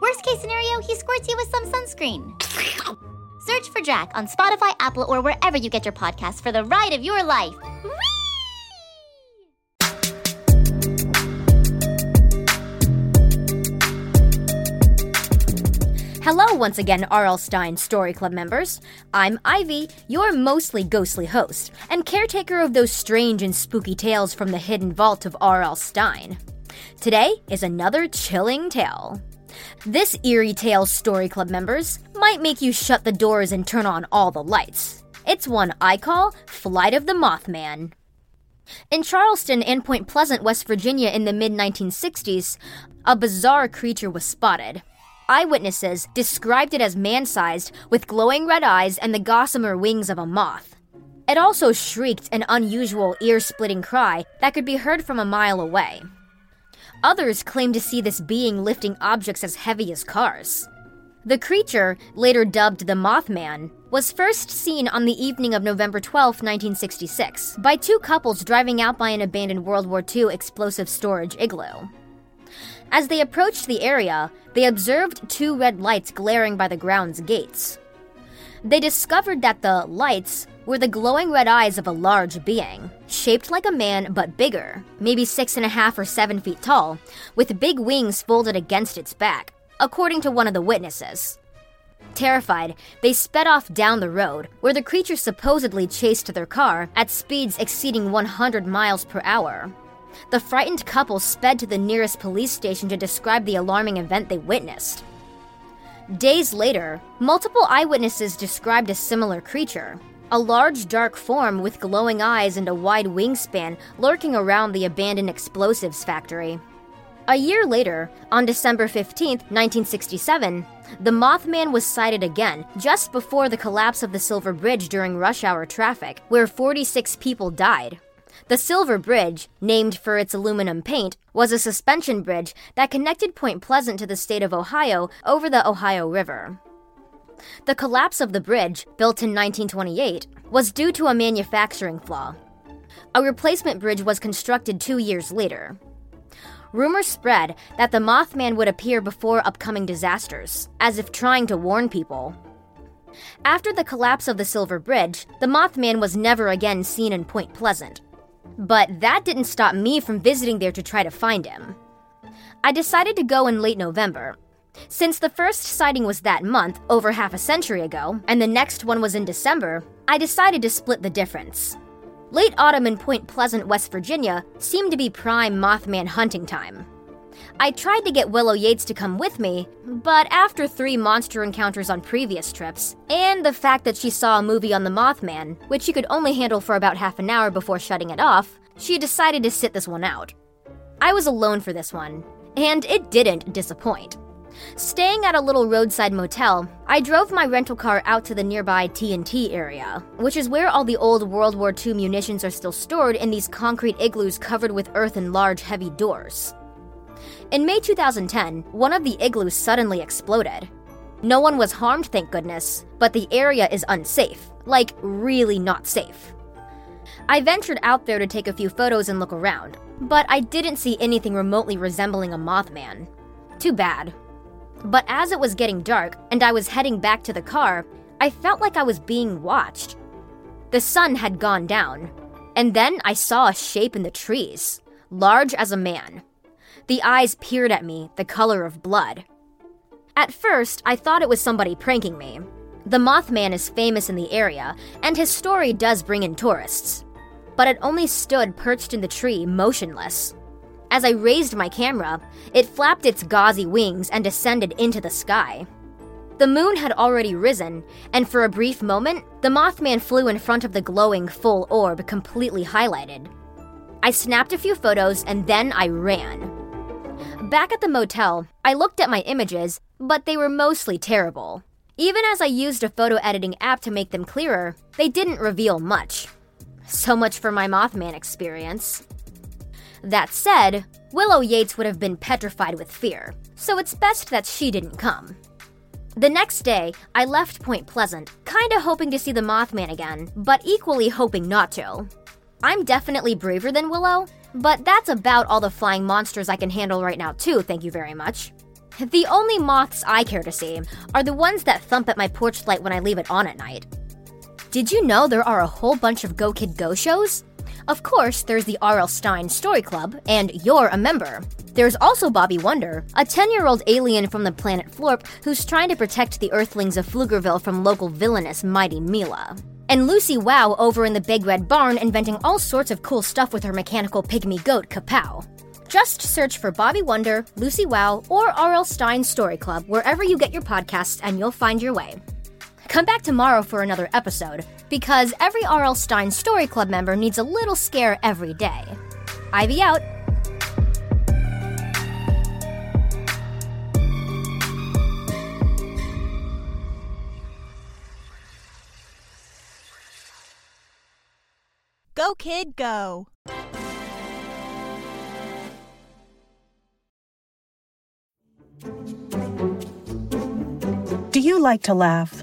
Worst case scenario, he squirts you with some sunscreen. Search for Drac on Spotify, Apple, or wherever you get your podcasts for the ride of your life. Whee! Hello, once again, R.L. Stine Story Club members. I'm Ivy, your mostly ghostly host, and caretaker of those strange and spooky tales from the hidden vault of R.L. Stine. Today is another chilling tale. This eerie tale, Story Club members, might make you shut the doors and turn on all the lights. It's one I call Flight of the Mothman. In Charleston and Point Pleasant, West Virginia in the mid 1960s, a bizarre creature was spotted. Eyewitnesses described it as man sized, with glowing red eyes and the gossamer wings of a moth. It also shrieked an unusual ear splitting cry that could be heard from a mile away. Others claim to see this being lifting objects as heavy as cars. The creature, later dubbed the Mothman, was first seen on the evening of November 12, 1966, by two couples driving out by an abandoned World War II explosive storage igloo. As they approached the area, they observed two red lights glaring by the ground's gates. They discovered that the lights were the glowing red eyes of a large being, shaped like a man but bigger, maybe six and a half or seven feet tall, with big wings folded against its back, according to one of the witnesses. Terrified, they sped off down the road, where the creature supposedly chased their car at speeds exceeding 100 miles per hour. The frightened couple sped to the nearest police station to describe the alarming event they witnessed. Days later, multiple eyewitnesses described a similar creature a large dark form with glowing eyes and a wide wingspan lurking around the abandoned explosives factory. A year later, on December 15, 1967, the Mothman was sighted again just before the collapse of the Silver Bridge during rush hour traffic, where 46 people died. The Silver Bridge, named for its aluminum paint, was a suspension bridge that connected Point Pleasant to the state of Ohio over the Ohio River. The collapse of the bridge, built in 1928, was due to a manufacturing flaw. A replacement bridge was constructed two years later. Rumors spread that the Mothman would appear before upcoming disasters, as if trying to warn people. After the collapse of the Silver Bridge, the Mothman was never again seen in Point Pleasant. But that didn't stop me from visiting there to try to find him. I decided to go in late November, since the first sighting was that month, over half a century ago, and the next one was in December, I decided to split the difference. Late autumn in Point Pleasant, West Virginia, seemed to be prime Mothman hunting time. I tried to get Willow Yates to come with me, but after three monster encounters on previous trips, and the fact that she saw a movie on the Mothman, which she could only handle for about half an hour before shutting it off, she decided to sit this one out. I was alone for this one, and it didn't disappoint. Staying at a little roadside motel, I drove my rental car out to the nearby TNT area, which is where all the old World War II munitions are still stored in these concrete igloos covered with earth and large heavy doors. In May 2010, one of the igloos suddenly exploded. No one was harmed, thank goodness, but the area is unsafe. Like, really not safe. I ventured out there to take a few photos and look around, but I didn't see anything remotely resembling a Mothman. Too bad. But as it was getting dark and I was heading back to the car, I felt like I was being watched. The sun had gone down, and then I saw a shape in the trees, large as a man. The eyes peered at me, the color of blood. At first, I thought it was somebody pranking me. The Mothman is famous in the area, and his story does bring in tourists. But it only stood perched in the tree, motionless. As I raised my camera, it flapped its gauzy wings and descended into the sky. The moon had already risen, and for a brief moment, the Mothman flew in front of the glowing full orb, completely highlighted. I snapped a few photos and then I ran. Back at the motel, I looked at my images, but they were mostly terrible. Even as I used a photo editing app to make them clearer, they didn't reveal much. So much for my Mothman experience. That said, Willow Yates would have been petrified with fear, so it's best that she didn't come. The next day, I left Point Pleasant, kinda hoping to see the Mothman again, but equally hoping not to. I'm definitely braver than Willow, but that's about all the flying monsters I can handle right now, too, thank you very much. The only moths I care to see are the ones that thump at my porch light when I leave it on at night. Did you know there are a whole bunch of Go Kid Go shows? Of course, there's the R.L. Stine Story Club, and you're a member. There's also Bobby Wonder, a 10 year old alien from the planet Florp who's trying to protect the Earthlings of Pflugerville from local villainous Mighty Mila. And Lucy Wow over in the Big Red Barn inventing all sorts of cool stuff with her mechanical pygmy goat, Kapow. Just search for Bobby Wonder, Lucy Wow, or R.L. Stine Story Club wherever you get your podcasts and you'll find your way. Come back tomorrow for another episode, because every R.L. Stine Story Club member needs a little scare every day. Ivy out. Go, kid, go. Do you like to laugh?